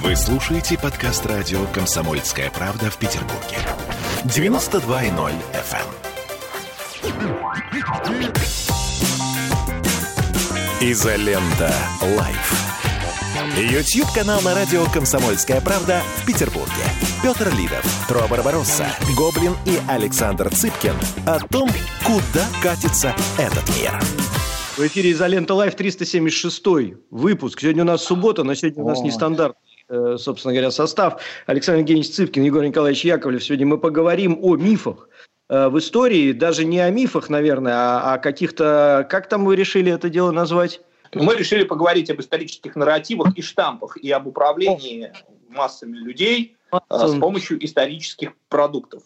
Вы слушаете подкаст радио «Комсомольская правда» в Петербурге. 92.0 FM. Изолента. Live. YouTube-канал на радио «Комсомольская правда» в Петербурге. Петр Лидов, Тро Барбаросса, Гоблин и Александр Цыпкин о том, куда катится этот мир. В эфире «Изолента Live» 376 выпуск. Сегодня у нас суббота, но сегодня у нас нестандартный, собственно говоря, состав. Александр Евгеньевич Цыпкин, Егор Николаевич Яковлев. Сегодня мы поговорим о мифах э, в истории, даже не о мифах, наверное, а о каких-то... Как там вы решили это дело назвать? Мы решили поговорить об исторических нарративах и штампах, и об управлении массами людей э, с помощью исторических продуктов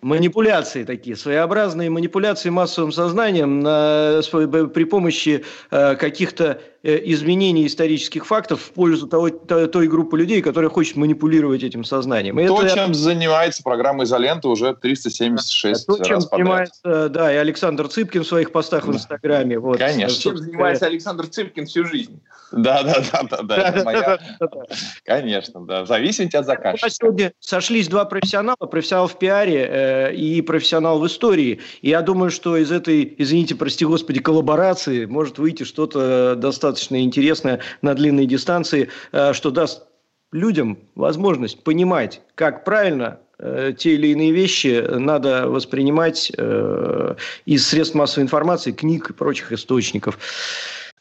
манипуляции такие, своеобразные манипуляции массовым сознанием на, при помощи э, каких-то э, изменений исторических фактов в пользу того, той, той группы людей, которая хочет манипулировать этим сознанием. И то, это... чем занимается программа «Изолента» уже 376 То, чем занимается, да, и Александр Цыпкин в своих постах в Инстаграме. Вот, Конечно. Чем занимается Александр Цыпкин всю жизнь. Да, да, да, да, да. Конечно, да. Зависит от заказчика. Сегодня сошлись два профессионала, профессионал в пиаре э, и профессионал в истории. И я думаю, что из этой, извините, прости господи, коллаборации может выйти что-то достаточно интересное на длинной дистанции, э, что даст людям возможность понимать, как правильно э, те или иные вещи надо воспринимать э, из средств массовой информации, книг и прочих источников.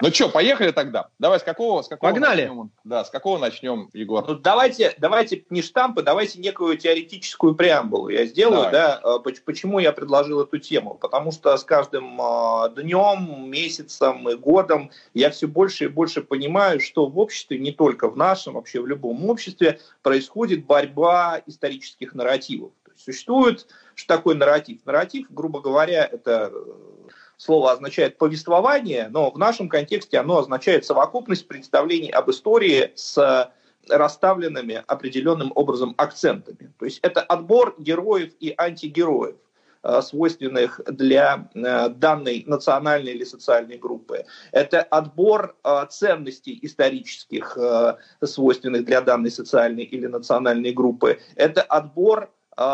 Ну что, поехали тогда? Давай с какого, с какого Погнали. начнем? Да, с какого начнем, Егор? Ну, давайте, давайте не штампы, давайте некую теоретическую преамбулу я сделаю. Да, э, почему я предложил эту тему? Потому что с каждым э, днем, месяцем и годом я все больше и больше понимаю, что в обществе, не только в нашем, вообще в любом обществе, происходит борьба исторических нарративов. То есть существует, что такое нарратив? Нарратив, грубо говоря, это слово означает повествование, но в нашем контексте оно означает совокупность представлений об истории с расставленными определенным образом акцентами. То есть это отбор героев и антигероев э, свойственных для э, данной национальной или социальной группы. Это отбор э, ценностей исторических, свойственных для данной социальной или национальной группы. Это отбор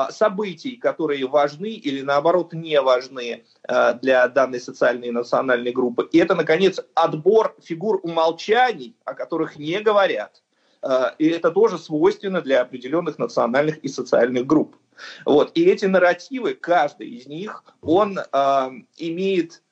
событий, которые важны или наоборот не важны э, для данной социальной и национальной группы. И это, наконец, отбор фигур умолчаний, о которых не говорят. Э, и это тоже свойственно для определенных национальных и социальных групп. Вот. И эти нарративы, каждый из них, он э, имеет,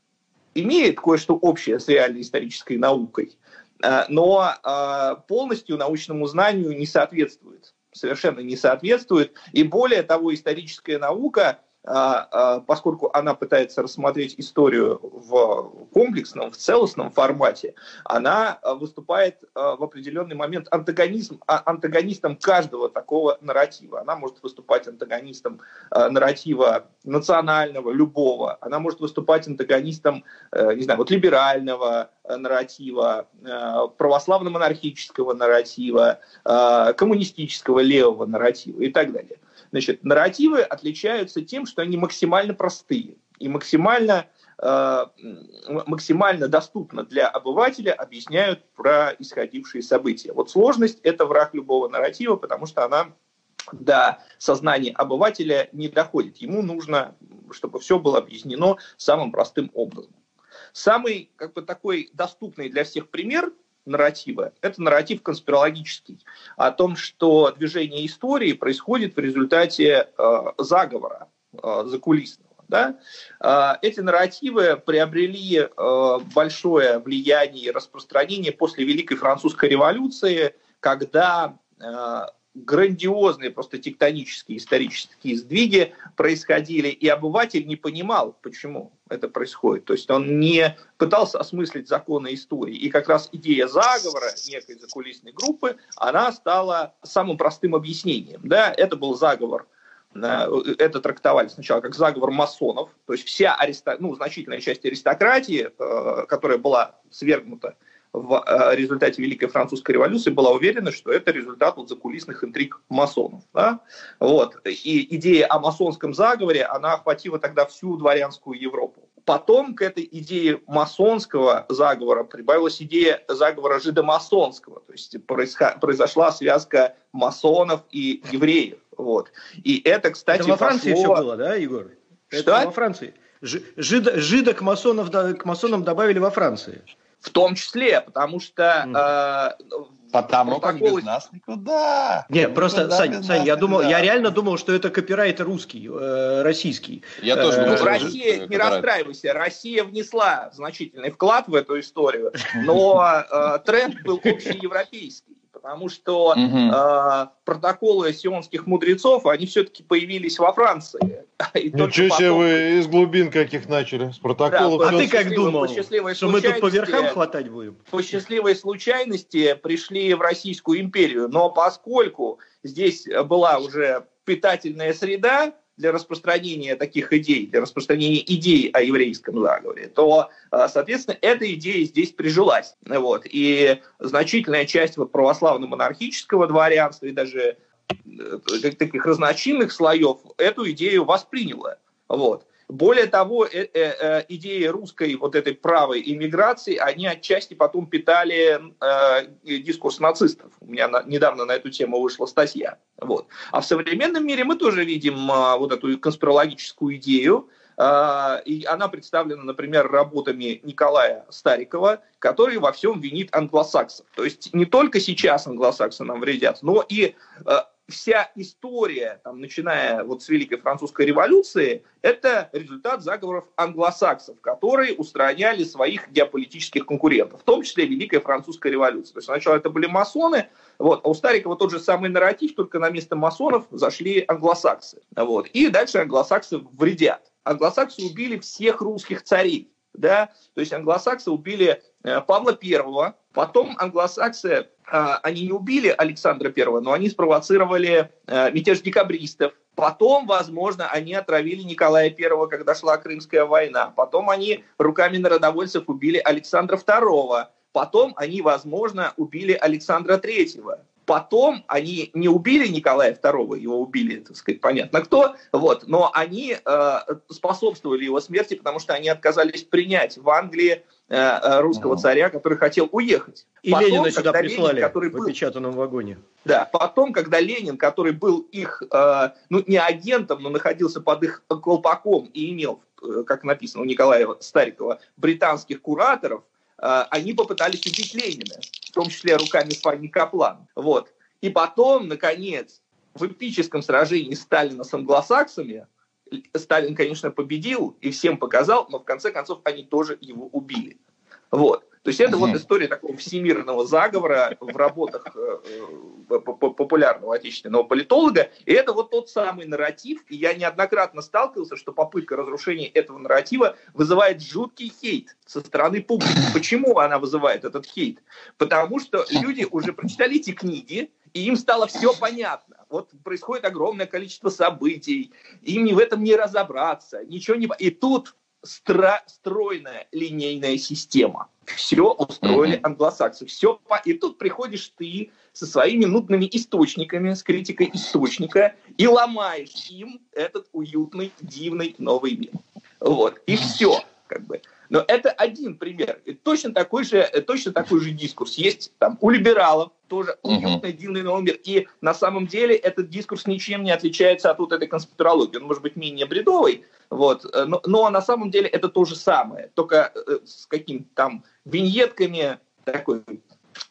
имеет кое-что общее с реальной исторической наукой, э, но э, полностью научному знанию не соответствует совершенно не соответствует. И более того, историческая наука поскольку она пытается рассмотреть историю в комплексном, в целостном формате, она а, выступает в определенный момент антагонизм, антагонистом каждого такого нарратива. Она может выступать антагонистом нарратива национального, любого. Она может выступать антагонистом, не знаю, вот либерального нарратива, православно-монархического нарратива, коммунистического левого нарратива и так далее. Значит, нарративы отличаются тем, что они максимально простые и максимально, э, максимально доступно для обывателя объясняют про исходившие события. Вот сложность – это враг любого нарратива, потому что она до сознания обывателя не доходит. Ему нужно, чтобы все было объяснено самым простым образом. Самый как бы, такой доступный для всех пример – нарратива. Это нарратив конспирологический о том, что движение истории происходит в результате э, заговора э, закулисного. Да? Э, эти нарративы приобрели э, большое влияние и распространение после Великой Французской революции, когда э, грандиозные просто тектонические исторические сдвиги происходили, и обыватель не понимал, почему это происходит. То есть он не пытался осмыслить законы истории. И как раз идея заговора некой закулисной группы, она стала самым простым объяснением. Да, это был заговор это трактовали сначала как заговор масонов, то есть вся ариста... ну, значительная часть аристократии, э, которая была свергнута в э, результате Великой Французской революции была уверена, что это результат вот закулисных интриг масонов. Да? Вот. И идея о масонском заговоре, она охватила тогда всю дворянскую Европу. потом к этой идее масонского заговора прибавилась идея заговора жидомасонского, то есть произошла связка масонов и евреев. Вот. И это, кстати, это во Франции пошло... все было, да, Егор? Что? Это во Франции. Жид, жидок масонов, к масонам добавили во Франции. В том числе, потому что mm. Потому как без нас никуда. Нет, просто, никуда Сань, Сань я думал, я реально думал, что это копирайт русский, э, российский. Я тоже думал, э, ну, Россия, не расстраивайся, Россия внесла значительный вклад в эту историю, но э, тренд был общеевропейский потому что угу. э, протоколы сионских мудрецов, они все-таки появились во Франции. И Ничего себе вы из глубин каких начали, с протоколов. Да, а ты как думал, что мы тут по верхам хватать будем? По счастливой случайности пришли в Российскую империю, но поскольку здесь была уже питательная среда, для распространения таких идей, для распространения идей о еврейском заговоре, то, э, соответственно, эта идея здесь прижилась. Вот. И значительная часть вот православно-монархического дворянства и даже э, таких разночинных слоев эту идею восприняла. Вот. Более того, э, э, э, идеи русской вот этой правой иммиграции, они отчасти потом питали э, дискурс нацистов. У меня на, недавно на эту тему вышла статья. Вот. А в современном мире мы тоже видим э, вот эту конспирологическую идею, э, и она представлена, например, работами Николая Старикова, который во всем винит англосаксов. То есть не только сейчас англосаксы нам вредят, но и вся история, там, начиная вот с Великой Французской революции, это результат заговоров англосаксов, которые устраняли своих геополитических конкурентов, в том числе Великая Французская революция. То есть сначала это были масоны, вот, а у Старикова тот же самый нарратив, только на место масонов зашли англосаксы. Вот, и дальше англосаксы вредят. Англосаксы убили всех русских царей. Да? То есть англосаксы убили э, Павла Первого, потом англосаксы а, они не убили Александра Первого, но они спровоцировали э, мятеж декабристов. Потом, возможно, они отравили Николая Первого, когда шла Крымская война. Потом они руками народовольцев убили Александра Второго. Потом они, возможно, убили Александра Третьего. Потом они не убили Николая II, его убили, так сказать, понятно кто, вот, но они э, способствовали его смерти, потому что они отказались принять в Англии э, э русского царя, который хотел уехать. И потом, Ленина сюда прислали Ленин, который в опечатанном был, вагоне. Да, потом, когда Ленин, который был их, э, ну, не агентом, но находился под их колпаком и имел, э, как написано у Николая Старикова, британских кураторов, э, они попытались убить Ленина том числе руками Фанни Каплан. Вот. И потом, наконец, в эпическом сражении Сталина с англосаксами Сталин, конечно, победил и всем показал, но в конце концов они тоже его убили. Вот. То есть это вот история такого всемирного заговора в работах э, э, популярного отечественного политолога. И это вот тот самый нарратив. И я неоднократно сталкивался, что попытка разрушения этого нарратива вызывает жуткий хейт со стороны публики. Почему она вызывает этот хейт? Потому что люди уже прочитали эти книги, и им стало все понятно. Вот происходит огромное количество событий, им в этом не разобраться, ничего не... И тут стро, стройная линейная система. Все устроили mm-hmm. англосаксы. Все по... И тут приходишь ты со своими нудными источниками, с критикой источника, и ломаешь им этот уютный, дивный новый мир. Вот. И все. Как бы. Но это один пример. И точно такой же, точно такой же дискурс есть там у либералов, тоже уютный, дивный новый мир. И на самом деле этот дискурс ничем не отличается от вот этой конспирологии. Он может быть менее бредовый, вот, но, но на самом деле это то же самое, только э, с какими-то там виньетками, такой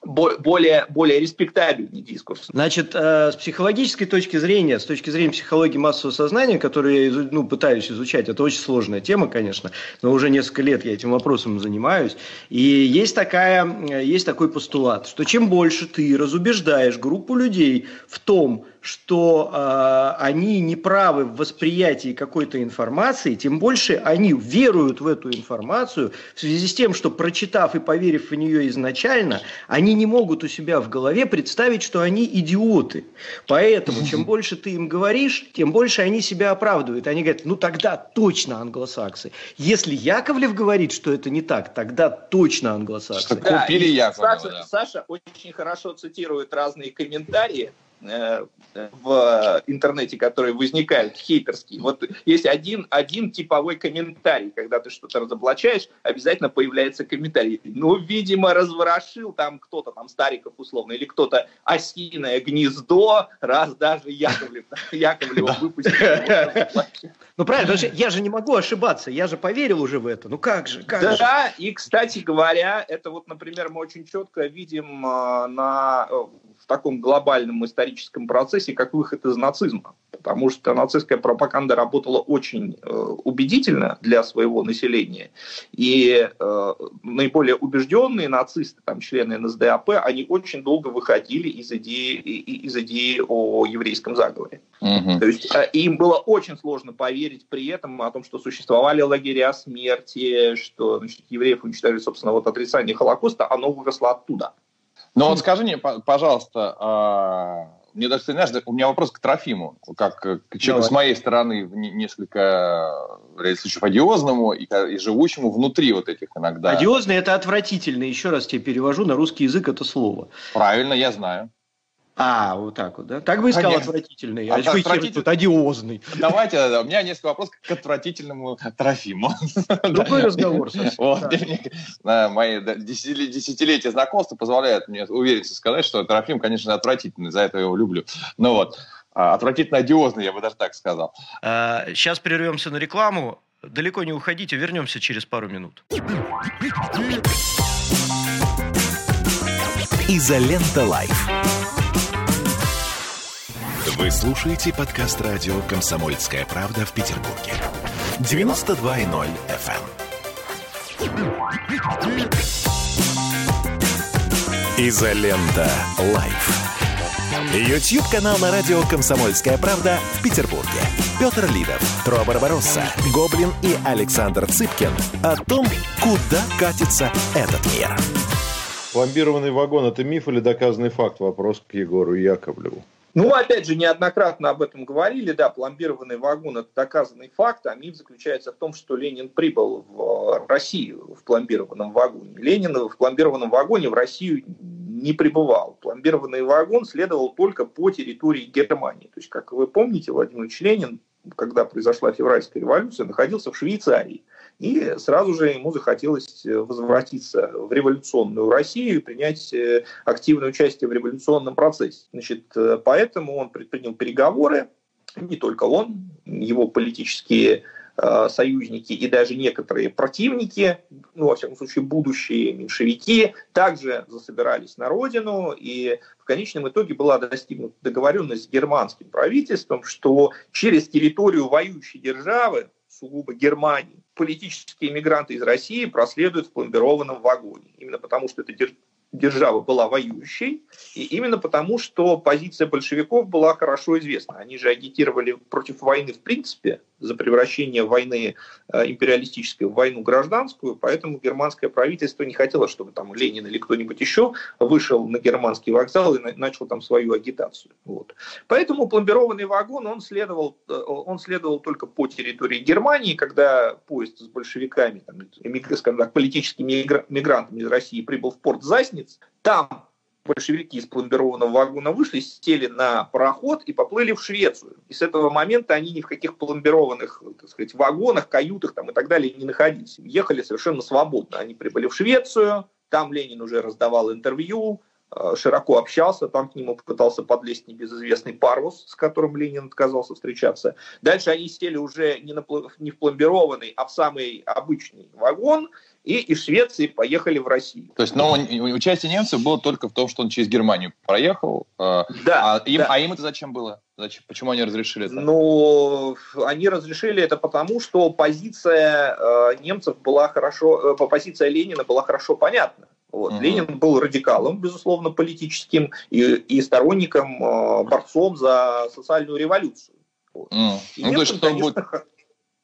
более, более респектабельный дискурс. Значит, э, с психологической точки зрения, с точки зрения психологии массового сознания, которую я ну, пытаюсь изучать, это очень сложная тема, конечно, но уже несколько лет я этим вопросом занимаюсь. И есть, такая, есть такой постулат, что чем больше ты разубеждаешь группу людей в том, что э, они не правы в восприятии какой-то информации, тем больше они веруют в эту информацию в связи с тем, что прочитав и поверив в нее изначально, они не могут у себя в голове представить, что они идиоты. Поэтому, чем больше ты им говоришь, тем больше они себя оправдывают. Они говорят, ну тогда точно англосаксы. Если Яковлев говорит, что это не так, тогда точно англосаксы. Да, Купили Яковлева, Саша, да. Саша очень хорошо цитирует разные комментарии в интернете, которые возникают, хейтерские. Вот есть один, один типовой комментарий, когда ты что-то разоблачаешь, обязательно появляется комментарий. Ну, видимо, разворошил там кто-то, там Стариков условно, или кто-то осиное гнездо, раз даже Яковлев, Яковлева выпустил. Ну, правильно, я же не могу ошибаться, я же поверил уже в это. Ну, как же, как да, же? Да, и, кстати говоря, это вот, например, мы очень четко видим э, на э, в таком глобальном историческом процессе, как выход из нацизма. Потому что нацистская пропаганда работала очень э, убедительно для своего населения. И э, наиболее убежденные нацисты, там, члены НСДАП, они очень долго выходили из идеи, из идеи о еврейском заговоре. Угу. То есть э, им было очень сложно поверить при этом о том, что существовали лагеря смерти, что значит, евреев уничтожили, собственно, вот отрицание Холокоста, оно выросло оттуда. Ну вот скажи мне, пожалуйста, а, мне даже, знаешь, у меня вопрос к Трофиму, как к человеку Давай. с моей стороны несколько случаев одиозному и, и живущему внутри вот этих иногда. Одиозный – это отвратительно. Еще раз тебе перевожу на русский язык это слово. Правильно, я знаю. А, вот так вот, да? Так бы и сказал Конечно. отвратительный. А, а отвратительный. тут одиозный. Давайте, у меня несколько вопросов к отвратительному Трофиму. Другой разговор. Вот, мои десятилетия знакомства позволяют мне увериться сказать, что Трофим, конечно, отвратительный, за это я его люблю. Ну вот, а, отвратительно одиозный, я бы даже так сказал. Сейчас прервемся на рекламу. Далеко не уходите, вернемся через пару минут. Изолента Live. Вы слушаете подкаст радио «Комсомольская правда» в Петербурге. 92.0 FM. Эм. Изолента. Live. YouTube-канал на радио «Комсомольская правда» в Петербурге. Петр Лидов, Тро Барбаросса, Гоблин и Александр Цыпкин о том, куда катится этот мир. Пломбированный вагон – это миф или доказанный факт? Вопрос к Егору Яковлеву. Ну, опять же, неоднократно об этом говорили, да, пломбированный вагон – это доказанный факт, а миф заключается в том, что Ленин прибыл в Россию в пломбированном вагоне. Ленин в пломбированном вагоне в Россию не прибывал. Пломбированный вагон следовал только по территории Германии. То есть, как вы помните, Владимир Ильич Ленин, когда произошла февральская революция, находился в Швейцарии. И сразу же ему захотелось э, возвратиться в революционную Россию и принять э, активное участие в революционном процессе. Значит, э, поэтому он предпринял переговоры, не только он, его политические союзники и даже некоторые противники, ну, во всяком случае, будущие меньшевики, также засобирались на родину, и в конечном итоге была достигнута договоренность с германским правительством, что через территорию воюющей державы сугубо Германии, политические иммигранты из России проследуют в пломбированном вагоне. Именно потому, что эта держава была воюющей, и именно потому, что позиция большевиков была хорошо известна. Они же агитировали против войны в принципе, за превращение войны э, империалистической в войну гражданскую, поэтому германское правительство не хотело, чтобы там Ленин или кто-нибудь еще вышел на германский вокзал и начал там свою агитацию. Вот. Поэтому пломбированный вагон, он следовал, э, он следовал только по территории Германии, когда поезд с большевиками, там, скажем так, политическими мигрантами из России прибыл в порт Засниц, там большевики из пломбированного вагона вышли, сели на пароход и поплыли в Швецию. И с этого момента они ни в каких пломбированных так сказать, вагонах, каютах там, и так далее не находились. Ехали совершенно свободно. Они прибыли в Швецию, там Ленин уже раздавал интервью, э, широко общался, там к нему пытался подлезть небезызвестный Парвус, с которым Ленин отказался встречаться. Дальше они сели уже не, на, не в пломбированный, а в самый обычный вагон, и из Швеции поехали в Россию. То есть, но участие немцев было только в том, что он через Германию проехал. Э, да. А им, да. а им это зачем было? Зачем? Почему они разрешили это? Ну, они разрешили это потому, что позиция э, немцев была хорошо, э, позиция Ленина была хорошо понятна. Вот. Угу. Ленин был радикалом, безусловно, политическим и, и сторонником, э, борцом за социальную революцию. Вот. Mm. И ну, немцам, то есть, конечно, будет...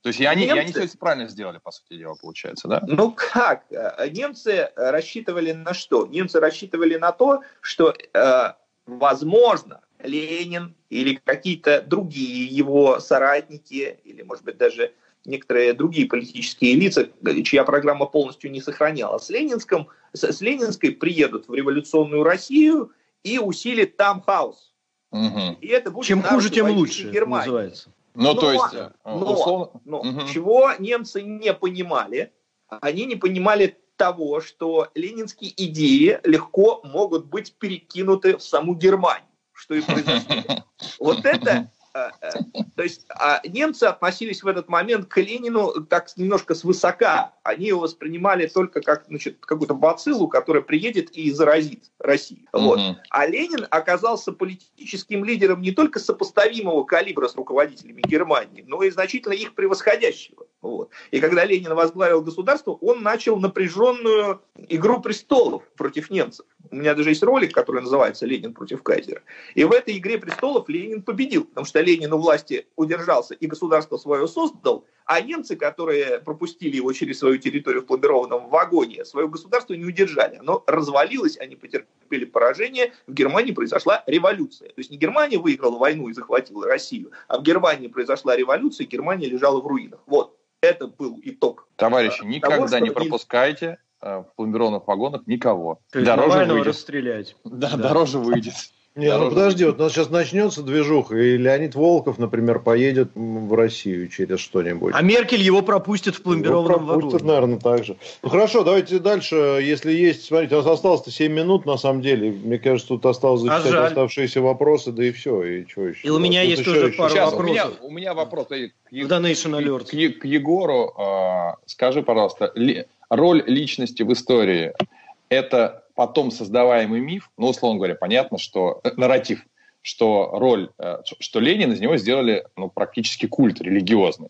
То есть и они, немцы... и они все правильно сделали, по сути дела, получается, да? Ну как? Э, немцы рассчитывали на что? Немцы рассчитывали на то, что, э, возможно, Ленин или какие-то другие его соратники, или, может быть, даже некоторые другие политические лица, чья программа полностью не сохранялась, с, Ленинском, с, с Ленинской приедут в революционную Россию и усилят там хаос Угу. И это будет Чем хуже, тем лучше, Германии. называется. Ну, но, то есть, э, но, условно... но угу. чего немцы не понимали, они не понимали того, что ленинские идеи легко могут быть перекинуты в саму Германию, что и произошло. Вот это то есть а немцы относились в этот момент к Ленину так немножко свысока. Они его воспринимали только как значит, какую-то бациллу, которая приедет и заразит Россию. Угу. Вот. А Ленин оказался политическим лидером не только сопоставимого калибра с руководителями Германии, но и значительно их превосходящего. Вот. И когда Ленин возглавил государство, он начал напряженную игру престолов против немцев. У меня даже есть ролик, который называется «Ленин против Кайзера». И в этой игре престолов Ленин победил, потому что Ленин у власти удержался и государство свое создал, а немцы, которые пропустили его через свою территорию в пломбированном вагоне, свое государство не удержали. Оно развалилось, они потерпели поражение, в Германии произошла революция. То есть не Германия выиграла войну и захватила Россию, а в Германии произошла революция, и Германия лежала в руинах. Вот, это был итог. Товарищи, никогда того, не пропускайте в пломбированных вагонах никого. То есть дороже выйдет. расстрелять. Да, да, дороже выйдет. Не, ну подожди, вот у нас сейчас начнется движуха, и Леонид Волков, например, поедет в Россию через что-нибудь. А Меркель его пропустит в пломбированном его пропустит, вагоне. наверное, так же. Ну хорошо, давайте дальше, если есть, смотрите, у нас осталось-то 7 минут, на самом деле. Мне кажется, тут осталось зачитать а оставшиеся вопросы, да и все, и что еще. И у меня есть тоже еще, пару Сейчас, вопросов. У меня, у меня вопрос к, к, к, к, к Егору. Э, скажи, пожалуйста, ли, роль личности в истории – это потом создаваемый миф, ну, условно говоря, понятно, что э, нарратив, что роль, э, что Ленин из него сделали ну, практически культ религиозный.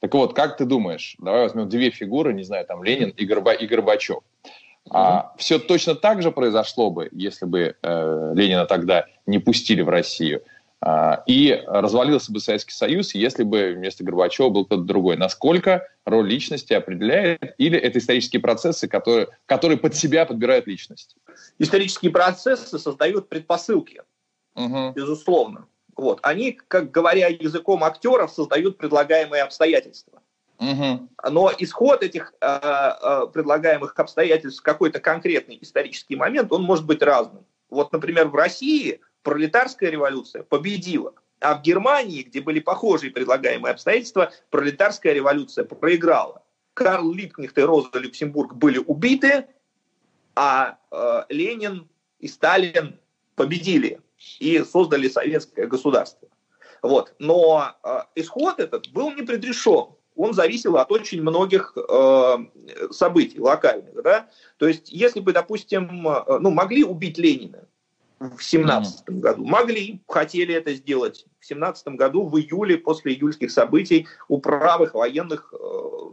Так вот, как ты думаешь, давай возьмем две фигуры, не знаю, там Ленин и, Горба, и Горбачев. А, все точно так же произошло бы, если бы э, Ленина тогда не пустили в Россию – и развалился бы Советский Союз, если бы вместо Горбачева был кто-то другой. Насколько роль личности определяет, или это исторические процессы, которые, которые под себя подбирают личность? Исторические процессы создают предпосылки, угу. безусловно. Вот. Они, как говоря языком актеров, создают предлагаемые обстоятельства. Угу. Но исход этих э, э, предлагаемых обстоятельств в какой-то конкретный исторический момент, он может быть разным. Вот, например, в России пролетарская революция победила. А в Германии, где были похожие предлагаемые обстоятельства, пролетарская революция проиграла. Карл Липкнехт и Роза Люксембург были убиты, а э, Ленин и Сталин победили и создали советское государство. Вот. Но э, исход этот был не предрешен. Он зависел от очень многих э, событий локальных. Да? То есть, если бы, допустим, э, ну, могли убить Ленина, в семнадцатом году. Могли, хотели это сделать. В семнадцатом году, в июле, после июльских событий, у правых военных э,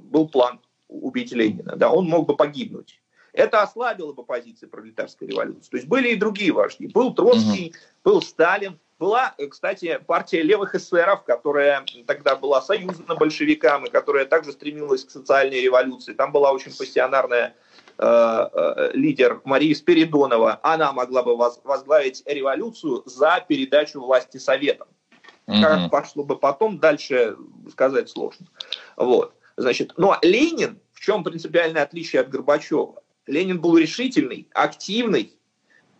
был план убить Ленина. Да, он мог бы погибнуть. Это ослабило бы позиции пролетарской революции. То есть были и другие вожди. Был Троцкий, угу. был Сталин. Была, кстати, партия левых эсеров, которая тогда была союзна большевикам и которая также стремилась к социальной революции. Там была очень пассионарная Э, э, лидер Мария Спиридонова, она могла бы возглавить революцию за передачу власти Советам. Угу. Как пошло бы потом, дальше сказать сложно. Вот. Значит, но Ленин, в чем принципиальное отличие от Горбачева? Ленин был решительный, активный,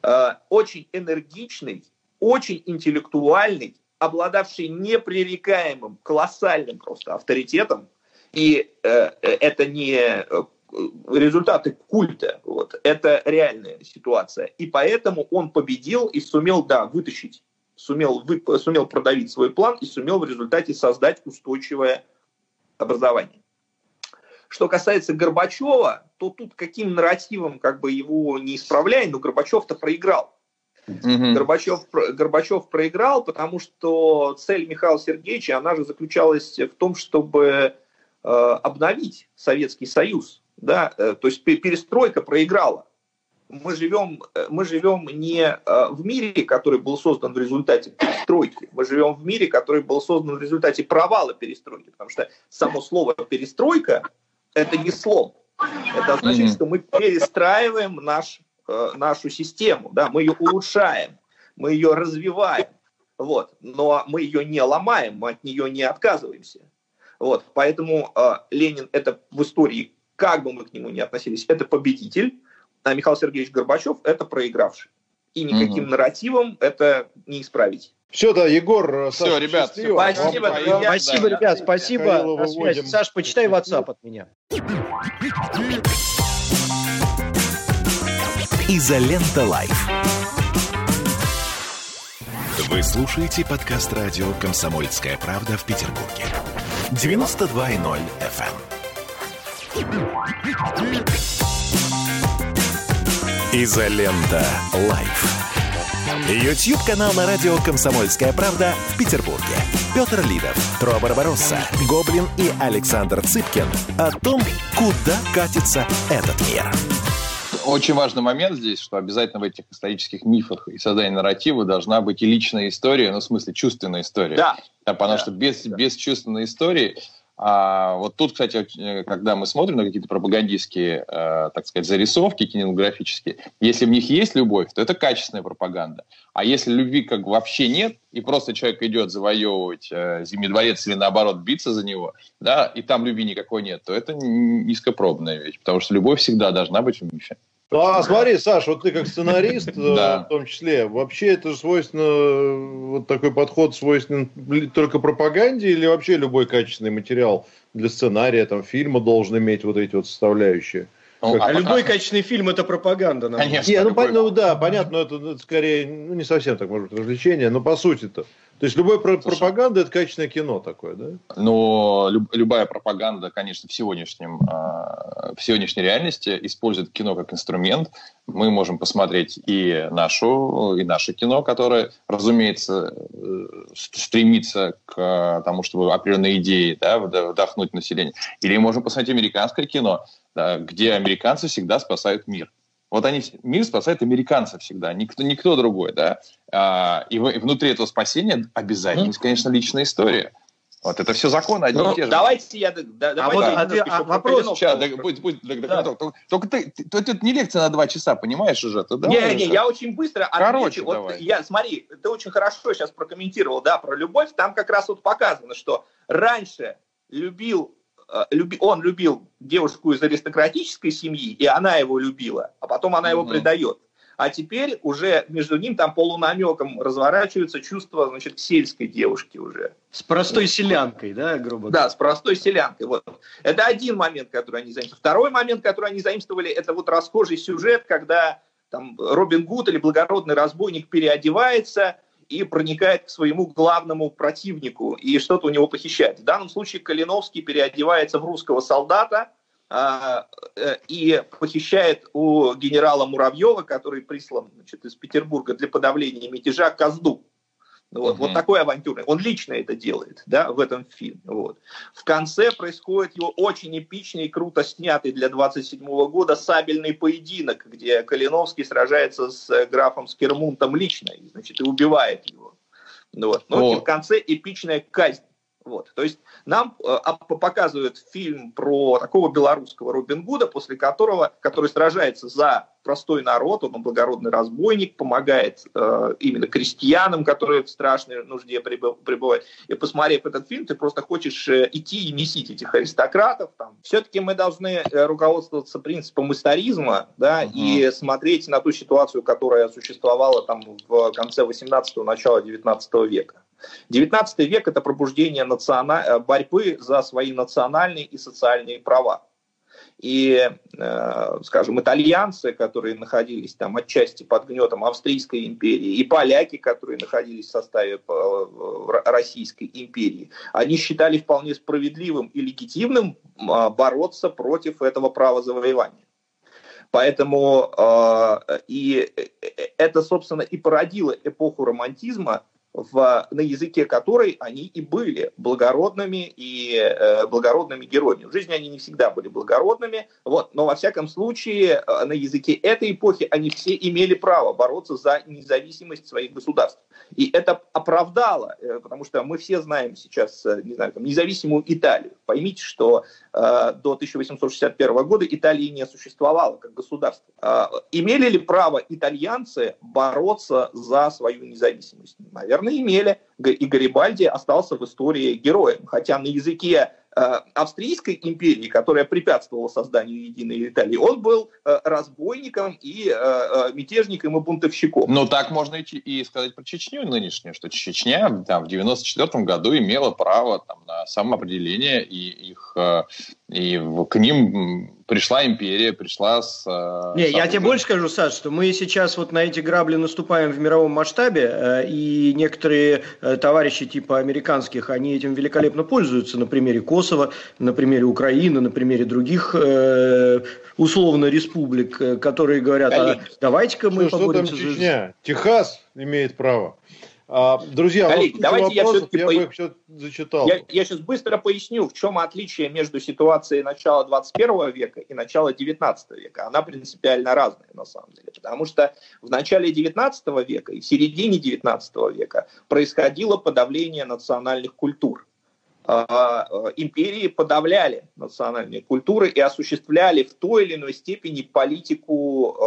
э, очень энергичный, очень интеллектуальный, обладавший непререкаемым, колоссальным просто авторитетом. И э, это не результаты культа. Вот. Это реальная ситуация. И поэтому он победил и сумел, да, вытащить, сумел, вы, сумел продавить свой план и сумел в результате создать устойчивое образование. Что касается Горбачева, то тут каким нарративом как бы его не исправляй, но Горбачев-то проиграл. Угу. Горбачев, Горбачев проиграл, потому что цель Михаила Сергеевича, она же заключалась в том, чтобы э, обновить Советский Союз да, э, то есть перестройка проиграла. Мы живем, э, мы живем не э, в мире, который был создан в результате перестройки, мы живем в мире, который был создан в результате провала перестройки, потому что само слово перестройка – это не слом. Это означает, что мы перестраиваем наш, нашу систему, да, мы ее улучшаем, мы ее развиваем, вот, но мы ее не ломаем, мы от нее не отказываемся. Вот, поэтому э, Ленин это в истории как бы мы к нему ни относились, это победитель, а Михаил Сергеевич Горбачев – это проигравший. И никаким угу. нарративом это не исправить. Все, да, Егор, Все, Саша, ребят, счастливо. спасибо, друзья. Спасибо, да, ребят, спасибо. Саш, почитай WhatsApp от меня. Изолента Live. Вы слушаете подкаст радио «Комсомольская правда» в Петербурге. 92.0 FM. Изолента Live. YouTube-канал на радио «Комсомольская правда» в Петербурге. Петр Лидов, Тро Барбаросса, Гоблин и Александр Цыпкин о том, куда катится этот мир. Очень важный момент здесь, что обязательно в этих исторических мифах и создании нарратива должна быть и личная история, ну, в смысле, чувственная история. Да. да потому да. что без, да. без чувственной истории а вот тут, кстати, э, когда мы смотрим на какие-то пропагандистские, э, так сказать, зарисовки кинематографические, если в них есть любовь, то это качественная пропаганда. А если любви как вообще нет, и просто человек идет завоевывать э, Зимний дворец или наоборот биться за него, да, и там любви никакой нет, то это низкопробная вещь, потому что любовь всегда должна быть в мифе. Ну, а смотри, Саш, вот ты как сценарист, э, в том числе, вообще это же свойственно, вот такой подход свойственен только пропаганде или вообще любой качественный материал для сценария, там, фильма должен иметь вот эти вот составляющие? Ну, а, а любой качественный фильм это пропаганда. Конечно. Не, ну, любой... ну да, понятно, это, это скорее, ну не совсем так, может быть, развлечение, но по сути-то. То есть любая Слушай, пропаганда это качественное кино такое, да? Но люб, любая пропаганда, конечно, в сегодняшнем э, в сегодняшней реальности использует кино как инструмент. Мы можем посмотреть и нашу и наше кино, которое, разумеется, э, стремится к тому, чтобы определенные идеи да, вдохнуть население. Или можем посмотреть американское кино, да, где американцы всегда спасают мир. Вот они, мир спасает американцев всегда, никто, никто другой, да. А, и, и внутри этого спасения обязательно есть, конечно, личная история. Вот это все законы одни ну, и те же. Давайте я... Да, а вот да. а, вопрос... Сейчас, да, будь, будь, да. Только, только ты, ты, ты, не лекция на два часа, понимаешь уже? Ты, не, не, я очень быстро Короче, отвечу. Вот я, смотри, ты очень хорошо сейчас прокомментировал, да, про любовь. Там как раз вот показано, что раньше любил люби, он любил девушку из аристократической семьи, и она его любила, а потом она его предает. А теперь уже между ним там полунамеком разворачивается чувство, значит, к сельской девушке уже. С простой вот. селянкой, да, грубо говоря? Да, с простой селянкой. Вот. Это один момент, который они заимствовали. Второй момент, который они заимствовали, это вот расхожий сюжет, когда там Робин Гуд или благородный разбойник переодевается – и проникает к своему главному противнику и что-то у него похищает. В данном случае Калиновский переодевается в русского солдата а, э, и похищает у генерала Муравьева, который прислан значит, из Петербурга для подавления мятежа, Казду. Вот, угу. вот такой авантюрный. Он лично это делает, да, в этом фильме. Вот. В конце происходит его очень эпичный и круто снятый для 27 года сабельный поединок, где Калиновский сражается с графом Скермунтом лично, и, значит, и убивает его. Вот. Но ну, и в конце эпичная казнь. Вот. То есть нам э, показывают фильм про такого белорусского Робин Гуда, после которого, который сражается за простой народ, он благородный разбойник, помогает э, именно крестьянам, которые в страшной нужде пребывают. И посмотрев этот фильм, ты просто хочешь э, идти и месить этих аристократов. Там. Все-таки мы должны э, руководствоваться принципом историзма да, угу. и смотреть на ту ситуацию, которая существовала там в конце 18-го, начала 19 века. 19 век – это пробуждение национа... Э, борьбы за свои национальные и социальные права. И, э, скажем, итальянцы, которые находились там отчасти под гнетом Австрийской империи, и поляки, которые находились в составе э, Российской империи, они считали вполне справедливым и легитимным а, бороться против этого права завоевания. Поэтому и это, собственно, и породило эпоху романтизма, в, на языке которой они и были благородными и э, благородными героями. В жизни они не всегда были благородными, вот, но во всяком случае э, на языке этой эпохи они все имели право бороться за независимость своих государств. И это оправдало, э, потому что мы все знаем сейчас, э, не знаю, там, независимую Италию. Поймите, что э, до 1861 года Италии не существовало как государство. Э, имели ли право итальянцы бороться за свою независимость? Наверное, имели. И Гарибальди остался в истории героем. Хотя на языке Австрийской империи, которая препятствовала созданию единой Италии, он был разбойником и мятежником и бунтовщиком. Ну, так можно и, и сказать про Чечню нынешнюю, что Чечня там, в 94 году имела право там, на самоопределение, и их и к ним пришла империя, пришла с... Э, Не, я тебе больше скажу, Саш, что мы сейчас вот на эти грабли наступаем в мировом масштабе, э, и некоторые э, товарищи типа американских, они этим великолепно пользуются на примере Косово, на примере Украины, на примере других условно республик, которые говорят, а давайте-ка мы что, поборемся что там Чечня? Техас имеет право. А, друзья, Коллеги, давайте я все-таки я, по... все зачитал. Я, я сейчас быстро поясню, в чем отличие между ситуацией начала 21 века и начала 19 века. Она принципиально разная на самом деле. Потому что в начале 19 века и в середине 19 века происходило подавление национальных культур. А, а, империи подавляли национальные культуры и осуществляли в той или иной степени политику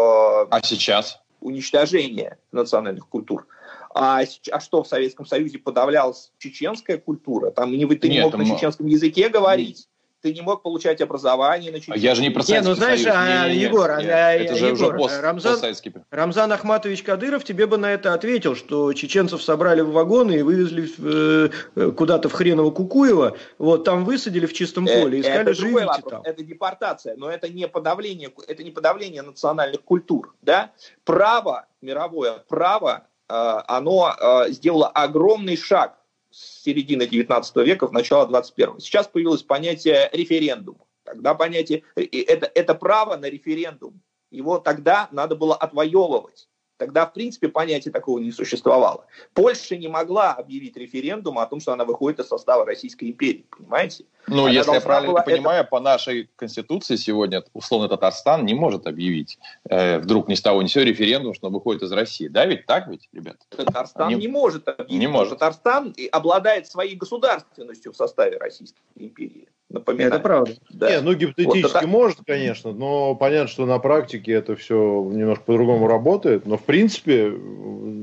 а сейчас? уничтожения национальных культур. А, а что в Советском Союзе подавлялась чеченская культура? Там не, ты не Нет, мог там... на чеченском языке говорить ты не мог получать образование на чеченском. Я же не про Советский Не, ну знаешь, Союз. А, не, Егор, нет, а, это же Егор, уже пост, Рамзан, Рамзан Ахматович Кадыров тебе бы на это ответил, что чеченцев собрали в вагоны и вывезли э, куда-то в хреново Кукуево, вот там высадили в чистом э, поле, искали, это живите там. Это депортация, но это не подавление, это не подавление национальных культур, да? Право мировое, право Э, оно э, сделало огромный шаг с середины 19 века в начало 21. Сейчас появилось понятие референдум. Тогда понятие, это, это право на референдум. Его тогда надо было отвоевывать. Тогда, в принципе, понятия такого не существовало. Польша не могла объявить референдум о том, что она выходит из состава Российской империи, понимаете? Ну, она если я правильно понимаю, это... по нашей конституции сегодня, условно, Татарстан не может объявить э, вдруг ни с того ни с сего референдум, что выходит из России. Да, ведь так ведь, ребят? Татарстан Они... не может объявить. Не может. Татарстан обладает своей государственностью в составе Российской империи. Напоминаю. Это правда. Да. Не, ну гипотетически вот это... может, конечно, но понятно, что на практике это все немножко по-другому работает. Но в принципе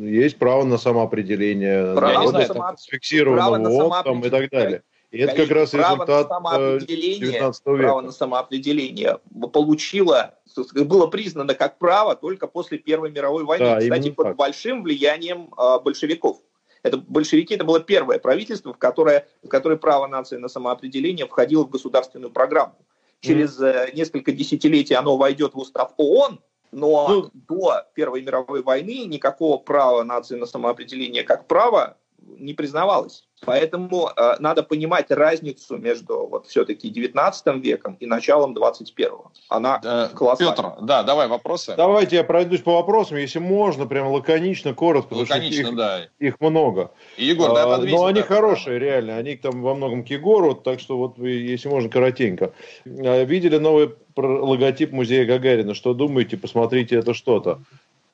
есть право на самоопределение, право на само... фиксированного опытом и так далее. И это как раз право результат на э, самоопределение, века. Право на самоопределение получило, было признано как право только после Первой мировой войны. Да, Кстати, под так. большим влиянием э, большевиков. Это большевики, это было первое правительство, в которое, в которое право нации на самоопределение входило в государственную программу. Через mm. несколько десятилетий оно войдет в устав ООН, но ну, до Первой мировой войны никакого права нации на самоопределение как право не признавалось. Поэтому э, надо понимать разницу между вот все-таки 19 веком и началом 21-го. Она да, колоссальна. Петр, да, давай вопросы. Давайте я пройдусь по вопросам, если можно, прям лаконично, коротко, лаконично, потому что их, да. их много. И, Егор, да, а, Но они хорошие, реально, они там во многом к Егору, так что вот, если можно, коротенько. А, видели новый логотип музея Гагарина? Что думаете? Посмотрите, это что-то.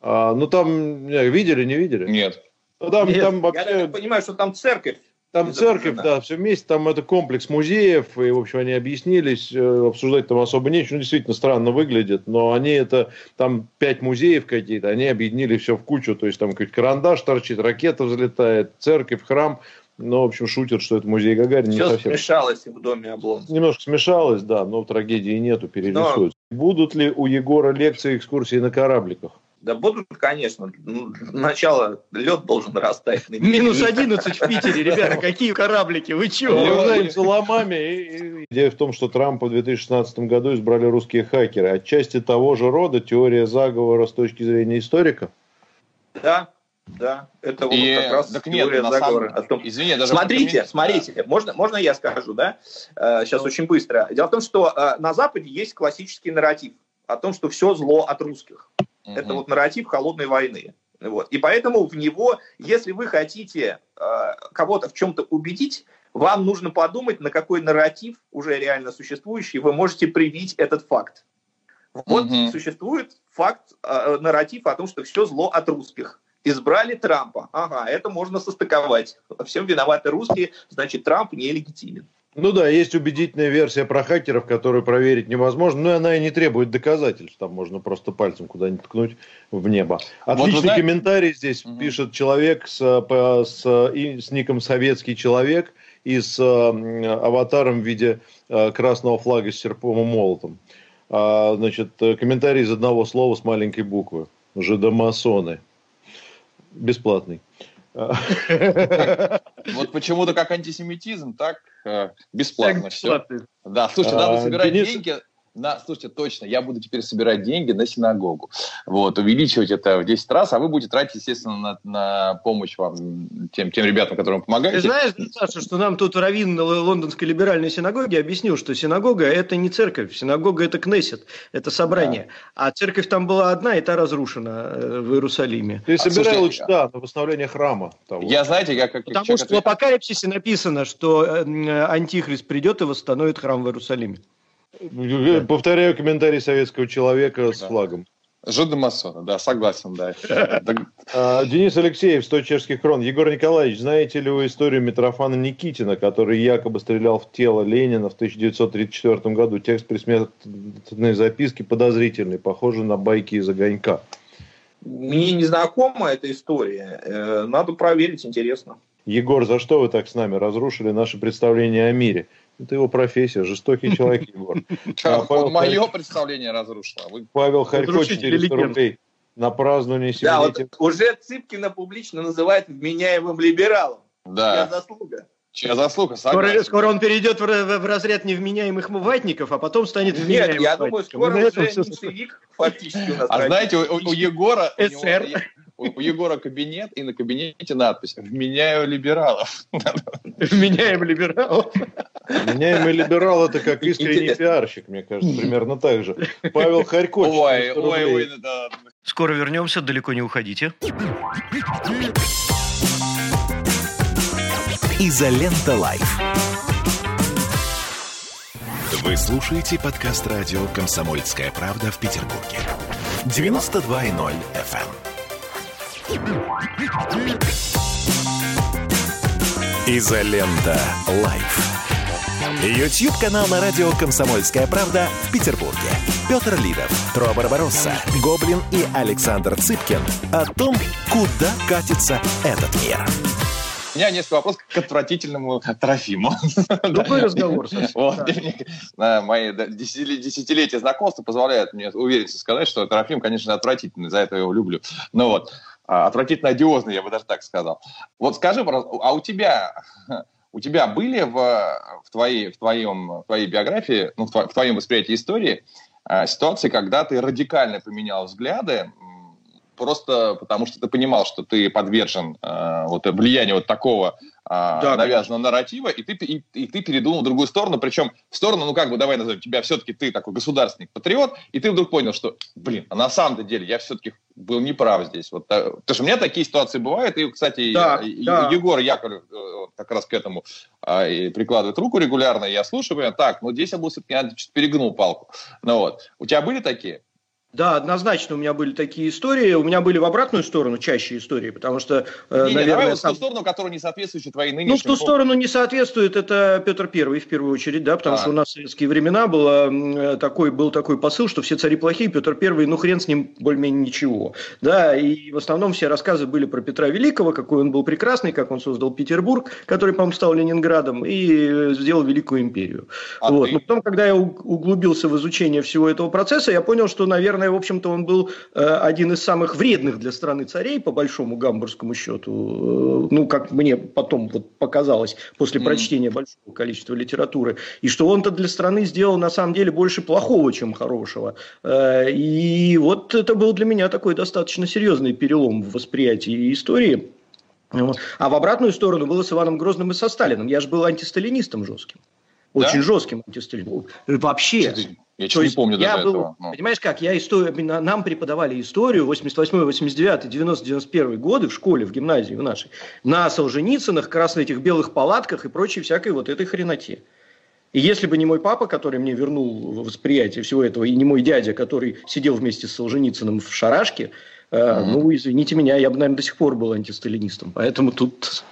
А, ну там, видели, не видели? Нет. Ну, там, Нет, там вообще... Я понимаю, что там церковь там церковь, да, все вместе, там это комплекс музеев, и, в общем, они объяснились, э, обсуждать там особо нечего, ну, действительно странно выглядит, но они это, там пять музеев какие-то, они объединили все в кучу, то есть там какой-то карандаш торчит, ракета взлетает, церковь, храм, ну, в общем, шутят, что это музей Гагарина. Все не совсем... смешалось в доме Облонского. Немножко смешалось, да, но трагедии нету, перерисуют. Но... Будут ли у Егора лекции, экскурсии на корабликах? Да будут, конечно. Ну, начало лед должен растаять. Минус 11 в Питере, ребята, какие кораблики, вы чего? Являются ломами. Идея в том, что Трампа в 2016 году избрали русские хакеры. Отчасти того же рода теория заговора с точки зрения историка? Да, да, это вот и, как раз так теория нет, заговора. Самом... О том... Извини, даже смотрите, смотрите, да. можно, можно я скажу, да? Сейчас ну. очень быстро. Дело в том, что э, на Западе есть классический нарратив о том, что все зло от русских. Угу. Это вот нарратив холодной войны. Вот. И поэтому в него, если вы хотите э, кого-то в чем-то убедить, вам нужно подумать, на какой нарратив, уже реально существующий, вы можете привить этот факт. Вот угу. существует факт, э, нарратив о том, что все зло от русских. Избрали Трампа. Ага, это можно состыковать. Всем виноваты русские, значит, Трамп нелегитимен. Ну да, есть убедительная версия про хакеров, которую проверить невозможно, но она и не требует доказательств. Там можно просто пальцем куда-нибудь ткнуть в небо. Отличный вот комментарий здесь угу. пишет человек с, с, с ником «Советский человек». и с э, аватаром в виде э, красного флага с серпом и молотом. А, значит, комментарий из одного слова с маленькой буквы. Жидомасоны. Бесплатный. Вот почему-то как антисемитизм, так бесплатно все. Да, слушай, надо собирать деньги на, слушайте, точно, я буду теперь собирать деньги на синагогу. Вот, увеличивать это в 10 раз, а вы будете тратить, естественно, на, на помощь вам, тем, тем ребятам, которым помогаете. Ты знаешь, Саша, что нам тут раввин лондонской либеральной синагоги объяснил, что синагога – это не церковь, синагога – это кнессет, это собрание. Да. А церковь там была одна, и та разрушена э, в Иерусалиме. Ты собирай а, лучше, да, на восстановление храма. Того. Я, знаете, я как... Потому что в Апокалипсисе написано, что э, Антихрист придет и восстановит храм в Иерусалиме. Повторяю комментарий советского человека с флагом. Жида масона, да, согласен, да. А, Денис Алексеев, 100 чешских крон. Егор Николаевич, знаете ли вы историю Митрофана Никитина, который якобы стрелял в тело Ленина в 1934 году? Текст предсмертной записки подозрительный, похожий на байки из огонька. Мне не знакома эта история. Э, надо проверить, интересно. Егор, за что вы так с нами разрушили наше представление о мире? Это его профессия, жестокий человек, Егор. А мое представление разрушило. А Павел Харько, 400 рублей на празднование Да, вот уже Цыпкина публично называет вменяемым либералом. Да. Чья заслуга. Чья заслуга, скоро, скоро он перейдет в, в, в разряд невменяемых ватников, а потом станет вменяемым Нет, я думаю, скоро уже меньшевик фактически у нас. А знаете, у, у Егора... СССР у Егора кабинет, и на кабинете надпись «Вменяю либералов». Вменяем либералов. Вменяемый либерал – это как искренний пиарщик, мне кажется, примерно так же. Павел Харьков. Ой, ой, ой, да. Скоро вернемся, далеко не уходите. Изолента Live. Вы слушаете подкаст радио «Комсомольская правда» в Петербурге. 92.0 FM. Изолента. Live. Ютьюб-канал на радио «Комсомольская правда» в Петербурге. Петр Лидов, Тро Барбаросса, Гоблин и Александр Цыпкин о том, куда катится этот мир. У меня несколько вопросов к отвратительному Трофиму. Другой разговор. Вот. Мои десятилетия знакомства позволяют мне уверенно сказать, что Трофим, конечно, отвратительный, за это я его люблю. Но вот, отвратительно одиозный, я бы даже так сказал. Вот скажи, а у тебя, у тебя были в, в, твоей, в, твоем, в твоей биографии, ну, в, в твоем восприятии истории а, ситуации, когда ты радикально поменял взгляды, просто потому что ты понимал, что ты подвержен э, вот, влиянию вот такого э, да, навязанного нарратива, и ты, и, и ты передумал в другую сторону, причем в сторону, ну как бы, давай назовем тебя, все-таки ты такой государственный патриот, и ты вдруг понял, что, блин, а на самом деле я все-таки был неправ здесь. Вот, э, потому что у меня такие ситуации бывают, и, кстати, да, и, да. Егор Яковлев э, как раз к этому а, и прикладывает руку регулярно, и я слушаю, так, ну здесь я был все-таки, я перегнул палку. Ну вот. У тебя были такие? Да, однозначно у меня были такие истории. У меня были в обратную сторону чаще истории, потому что, э, не, наверное... Не, давай вот сам... в ту сторону, которая не соответствует твоей нынешней... Ну, в ту сторону не соответствует, это Петр Первый в первую очередь, да, потому а. что у нас в советские времена было, э, такой, был такой посыл, что все цари плохие, Петр Первый, ну, хрен с ним более-менее ничего. Да, и в основном все рассказы были про Петра Великого, какой он был прекрасный, как он создал Петербург, который, по-моему, стал Ленинградом, и сделал Великую империю. А вот. Но потом, когда я углубился в изучение всего этого процесса, я понял, что, наверное, в общем-то, он был э, один из самых вредных для страны царей, по большому гамбургскому счету, э, ну, как мне потом вот показалось после прочтения большого количества литературы, и что он-то для страны сделал, на самом деле, больше плохого, чем хорошего. Э, и вот это был для меня такой достаточно серьезный перелом в восприятии истории. А в обратную сторону было с Иваном Грозным и со Сталиным. Я же был антисталинистом жестким. Очень да? жестким антисталинистом. Вообще. Я чуть не помню я был, этого. Но. Понимаешь как, я историю, нам преподавали историю 88 89 90 91 годы в школе, в гимназии в нашей, на Солженицынах, красных этих белых палатках и прочей всякой вот этой хреноте. И если бы не мой папа, который мне вернул восприятие всего этого, и не мой дядя, который сидел вместе с Солженицыным в шарашке, mm-hmm. ну, извините меня, я бы, наверное, до сих пор был антисталинистом. Поэтому тут...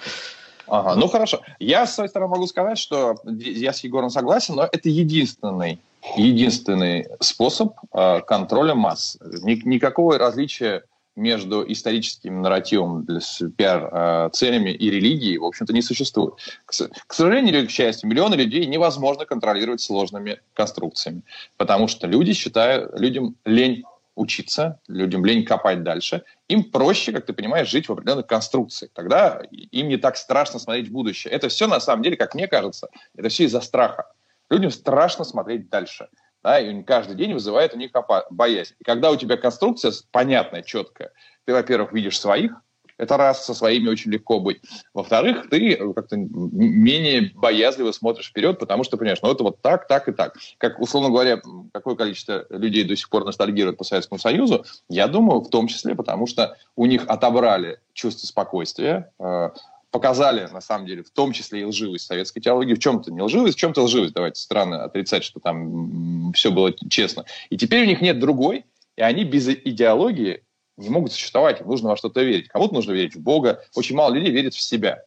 Ага, ну хорошо. Я, с своей стороны, могу сказать, что я с Егором согласен, но это единственный единственный способ э, контроля масс. Ни, никакого различия между историческим нарративом для пиар-целями и религией, в общем-то, не существует. К, сожалению или к счастью, миллионы людей невозможно контролировать сложными конструкциями, потому что люди считают, людям лень учиться, людям лень копать дальше. Им проще, как ты понимаешь, жить в определенных конструкциях. Тогда им не так страшно смотреть в будущее. Это все, на самом деле, как мне кажется, это все из-за страха. Людям страшно смотреть дальше. Да, и каждый день вызывает у них боязнь. И когда у тебя конструкция понятная, четкая, ты, во-первых, видишь своих, это раз, со своими очень легко быть. Во-вторых, ты как-то менее боязливо смотришь вперед, потому что понимаешь, ну это вот так, так и так. Как, условно говоря, какое количество людей до сих пор ностальгируют по Советскому Союзу, я думаю, в том числе, потому что у них отобрали чувство спокойствия, э, показали, на самом деле, в том числе и лживость советской теологии, в чем-то не лживость, в чем-то лживость, давайте странно отрицать, что там все было честно. И теперь у них нет другой, и они без идеологии не могут существовать, им нужно во что-то верить. Кому-то нужно верить в Бога, очень мало людей верит в себя.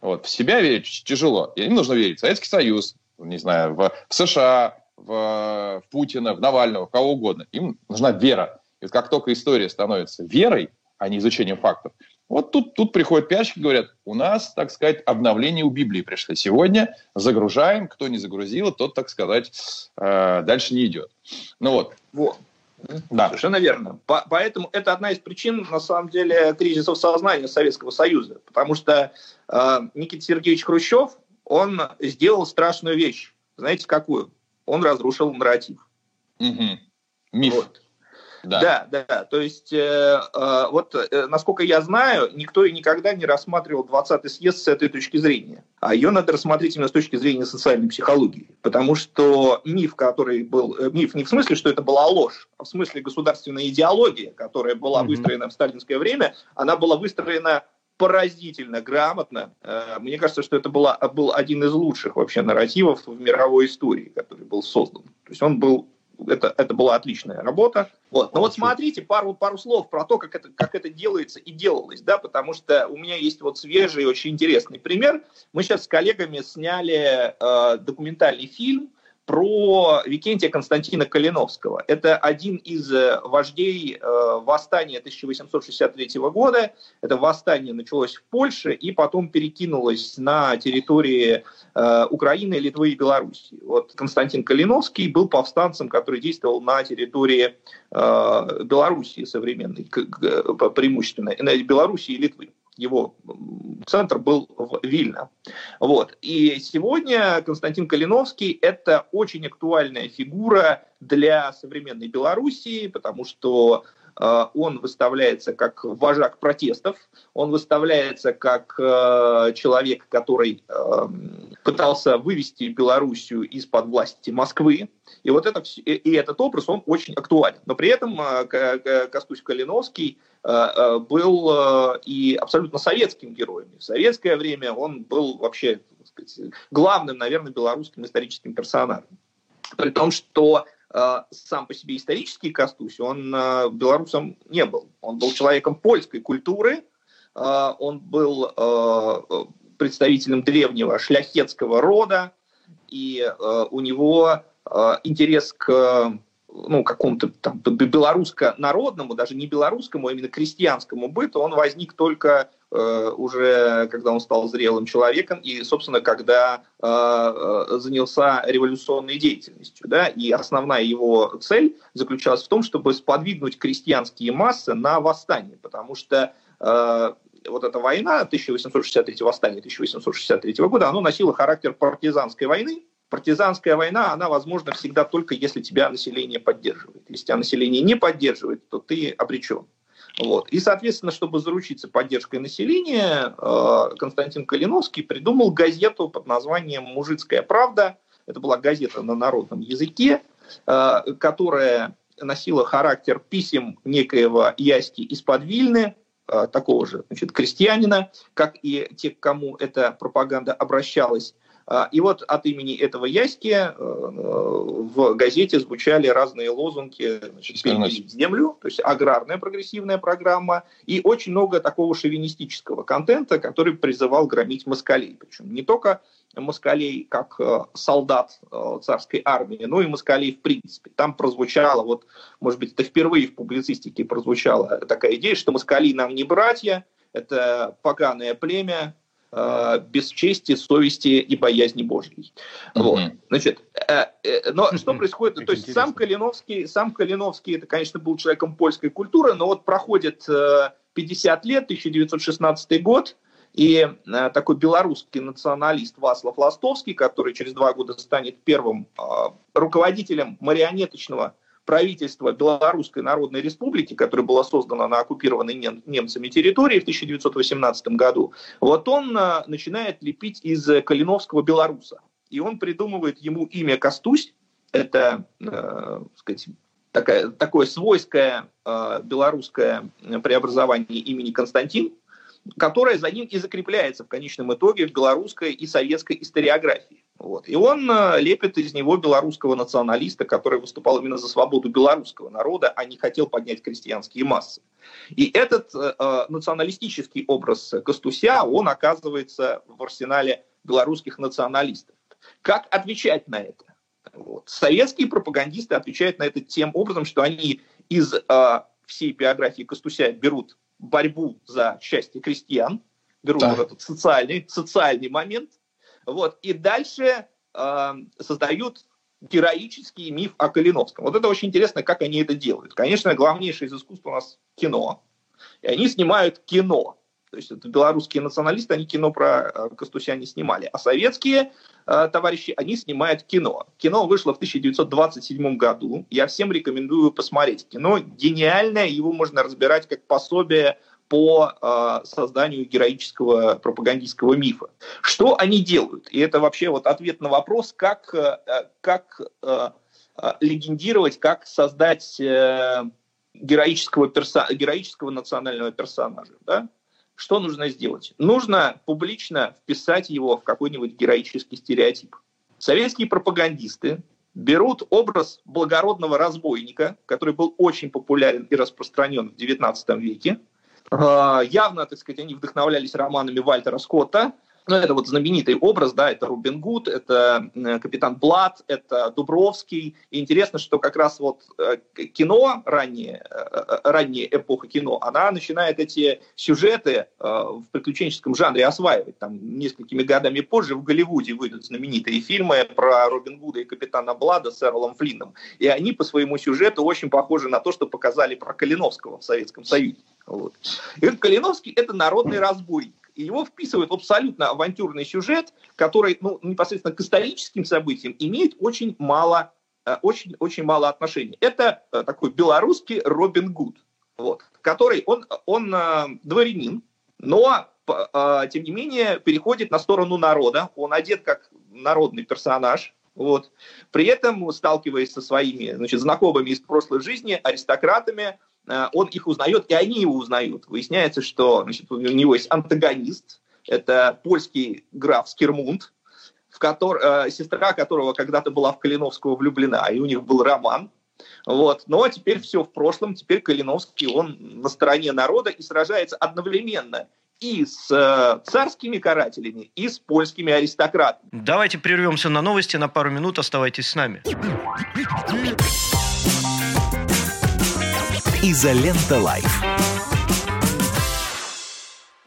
Вот. В себя верить тяжело, и им нужно верить в Советский Союз, не знаю, в, в США, в, в Путина, в Навального, в кого угодно. Им нужна вера. И вот как только история становится верой, а не изучением фактов, вот тут, тут приходят пиарщики и говорят, у нас, так сказать, обновление у Библии пришли сегодня, загружаем, кто не загрузил, тот, так сказать, э, дальше не идет. Ну вот. Вот. Да. Совершенно верно. По поэтому это одна из причин, на самом деле, кризисов сознания Советского Союза. Потому что э, Никита Сергеевич Хрущев, он сделал страшную вещь. Знаете, какую? Он разрушил нарратив. Угу. Миф. Вот. Да, да, да. То есть, э, э, вот, э, насколько я знаю, никто и никогда не рассматривал 20-й съезд с этой точки зрения. А ее надо рассмотреть именно с точки зрения социальной психологии. Потому что миф, который был... Э, миф не в смысле, что это была ложь, а в смысле государственная идеология, которая была mm-hmm. выстроена в сталинское время, она была выстроена поразительно грамотно. Э, мне кажется, что это была, был один из лучших вообще нарративов в мировой истории, который был создан. То есть он был это, это была отличная работа. Вот. Но вот смотрите, пару, пару слов про то, как это, как это делается и делалось, да, потому что у меня есть вот свежий, очень интересный пример. Мы сейчас с коллегами сняли э, документальный фильм про Викентия Константина Калиновского. Это один из э, вождей э, восстания 1863 года. Это восстание началось в Польше и потом перекинулось на территории э, Украины, Литвы и Белоруссии. Вот Константин Калиновский был повстанцем, который действовал на территории Белоруссии современной, преимущественно, Белоруссии и Литвы его центр был в Вильно. Вот. И сегодня Константин Калиновский – это очень актуальная фигура для современной Белоруссии, потому что он выставляется как вожак протестов, он выставляется как э, человек, который э, пытался вывести Белоруссию из-под власти Москвы. И вот это, и этот образ, он очень актуален. Но при этом Костусь Калиновский – Э, э, был э, и абсолютно советским героем. В советское время он был вообще сказать, главным, наверное, белорусским историческим персонажем. При том, что сам по себе исторический Костусь, он белорусом не был. Он был человеком польской культуры, он был представителем древнего шляхетского рода, и у него интерес к ну, какому-то там белорусско-народному, даже не белорусскому, а именно крестьянскому быту, он возник только э, уже когда он стал зрелым человеком и, собственно, когда э, э, занялся революционной деятельностью. Да? И основная его цель заключалась в том, чтобы сподвигнуть крестьянские массы на восстание, потому что э, вот эта война, 1863 восстание 1863 года, оно носило характер партизанской войны, партизанская война, она возможна всегда только если тебя население поддерживает. Если тебя население не поддерживает, то ты обречен. Вот. И, соответственно, чтобы заручиться поддержкой населения, э, Константин Калиновский придумал газету под названием «Мужицкая правда». Это была газета на народном языке, э, которая носила характер писем некоего Яськи из-под Вильны, э, такого же значит, крестьянина, как и те, к кому эта пропаганда обращалась. А, и вот от имени этого Яськи э, в газете звучали разные лозунги значит, «Переделить землю», то есть аграрная прогрессивная программа, и очень много такого шовинистического контента, который призывал громить москалей. Причем не только москалей как э, солдат э, царской армии, но и москалей в принципе. Там прозвучало, вот, может быть, это впервые в публицистике прозвучала такая идея, что москали нам не братья, это поганое племя, э, без чести, совести и боязни Божьей. Mm-hmm. Вот. Значит, э, э, но mm-hmm. что происходит? Как То есть сам Калиновский, сам Калиновский, это, конечно, был человеком польской культуры, но вот проходит э, 50 лет, 1916 год, и э, такой белорусский националист Васлав Ластовский, который через два года станет первым э, руководителем марионеточного правительства Белорусской Народной Республики, которое было создано на оккупированной немцами территории в 1918 году, вот он э, начинает лепить из Калиновского белоруса. И он придумывает ему имя Костусь, это, э, сказать, такая, такое свойское э, белорусское преобразование имени Константин, которое за ним и закрепляется в конечном итоге в белорусской и советской историографии. Вот. И он э, лепит из него белорусского националиста, который выступал именно за свободу белорусского народа, а не хотел поднять крестьянские массы. И этот э, э националистический образ Костуся, он оказывается в арсенале белорусских националистов. Как отвечать на это? Вот. Советские пропагандисты отвечают на это тем образом, что они из э, всей биографии Костуся берут борьбу за счастье крестьян, берут да. вот этот социальный, социальный момент, вот, и дальше э, создают героический миф о Калиновском. Вот это очень интересно, как они это делают. Конечно, главнейшее из искусств у нас кино. И они снимают кино. То есть это белорусские националисты, они кино про э, Костуся не снимали. А советские э, товарищи, они снимают кино. Кино вышло в 1927 году. Я всем рекомендую посмотреть. Кино гениальное, его можно разбирать как пособие по э, созданию героического пропагандистского мифа. Что они делают? И это вообще вот ответ на вопрос, как, э, как э, э легендировать, как создать э, героического, перса героического национального персонажа. Да? что нужно сделать? Нужно публично вписать его в какой-нибудь героический стереотип. Советские пропагандисты берут образ благородного разбойника, который был очень популярен и распространен в XIX веке. А, явно, так сказать, они вдохновлялись романами Вальтера Скотта, ну, это вот знаменитый образ, да, это Рубин Гуд, это э, капитан Блад, это Дубровский. И интересно, что как раз вот э, кино, раннее, э, ранняя эпоха кино, она начинает эти сюжеты в приключенческом жанре осваивать. Там несколькими годами позже в Голливуде выйдут знаменитые фильмы про Робин Гуда и капитана Блада с Эрлом Флинном. И они по своему сюжету очень похожи на то, что показали про Калиновского в Советском Союзе. Вот. И Калиновский – это народный разбойник и его вписывают в абсолютно авантюрный сюжет, который ну, непосредственно к историческим событиям имеет очень мало, э, очень, очень мало отношений. Это э, такой белорусский Робин Гуд, вот, который, он, он э, дворянин, но тем не менее переходит на сторону народа, он одет как народный персонаж, вот. При этом, сталкиваясь со своими значит, знакомыми из прошлой жизни, аристократами, он их узнает, и они его узнают. Выясняется, что значит, у него есть антагонист, это польский граф Скирмунд, в котор, э, сестра которого когда-то была в Калиновского влюблена, и у них был роман. Вот. Но теперь все в прошлом, теперь Калиновский, он на стороне народа и сражается одновременно и с э, царскими карателями, и с польскими аристократами. Давайте прервемся на новости на пару минут, оставайтесь с нами. Изолента Live.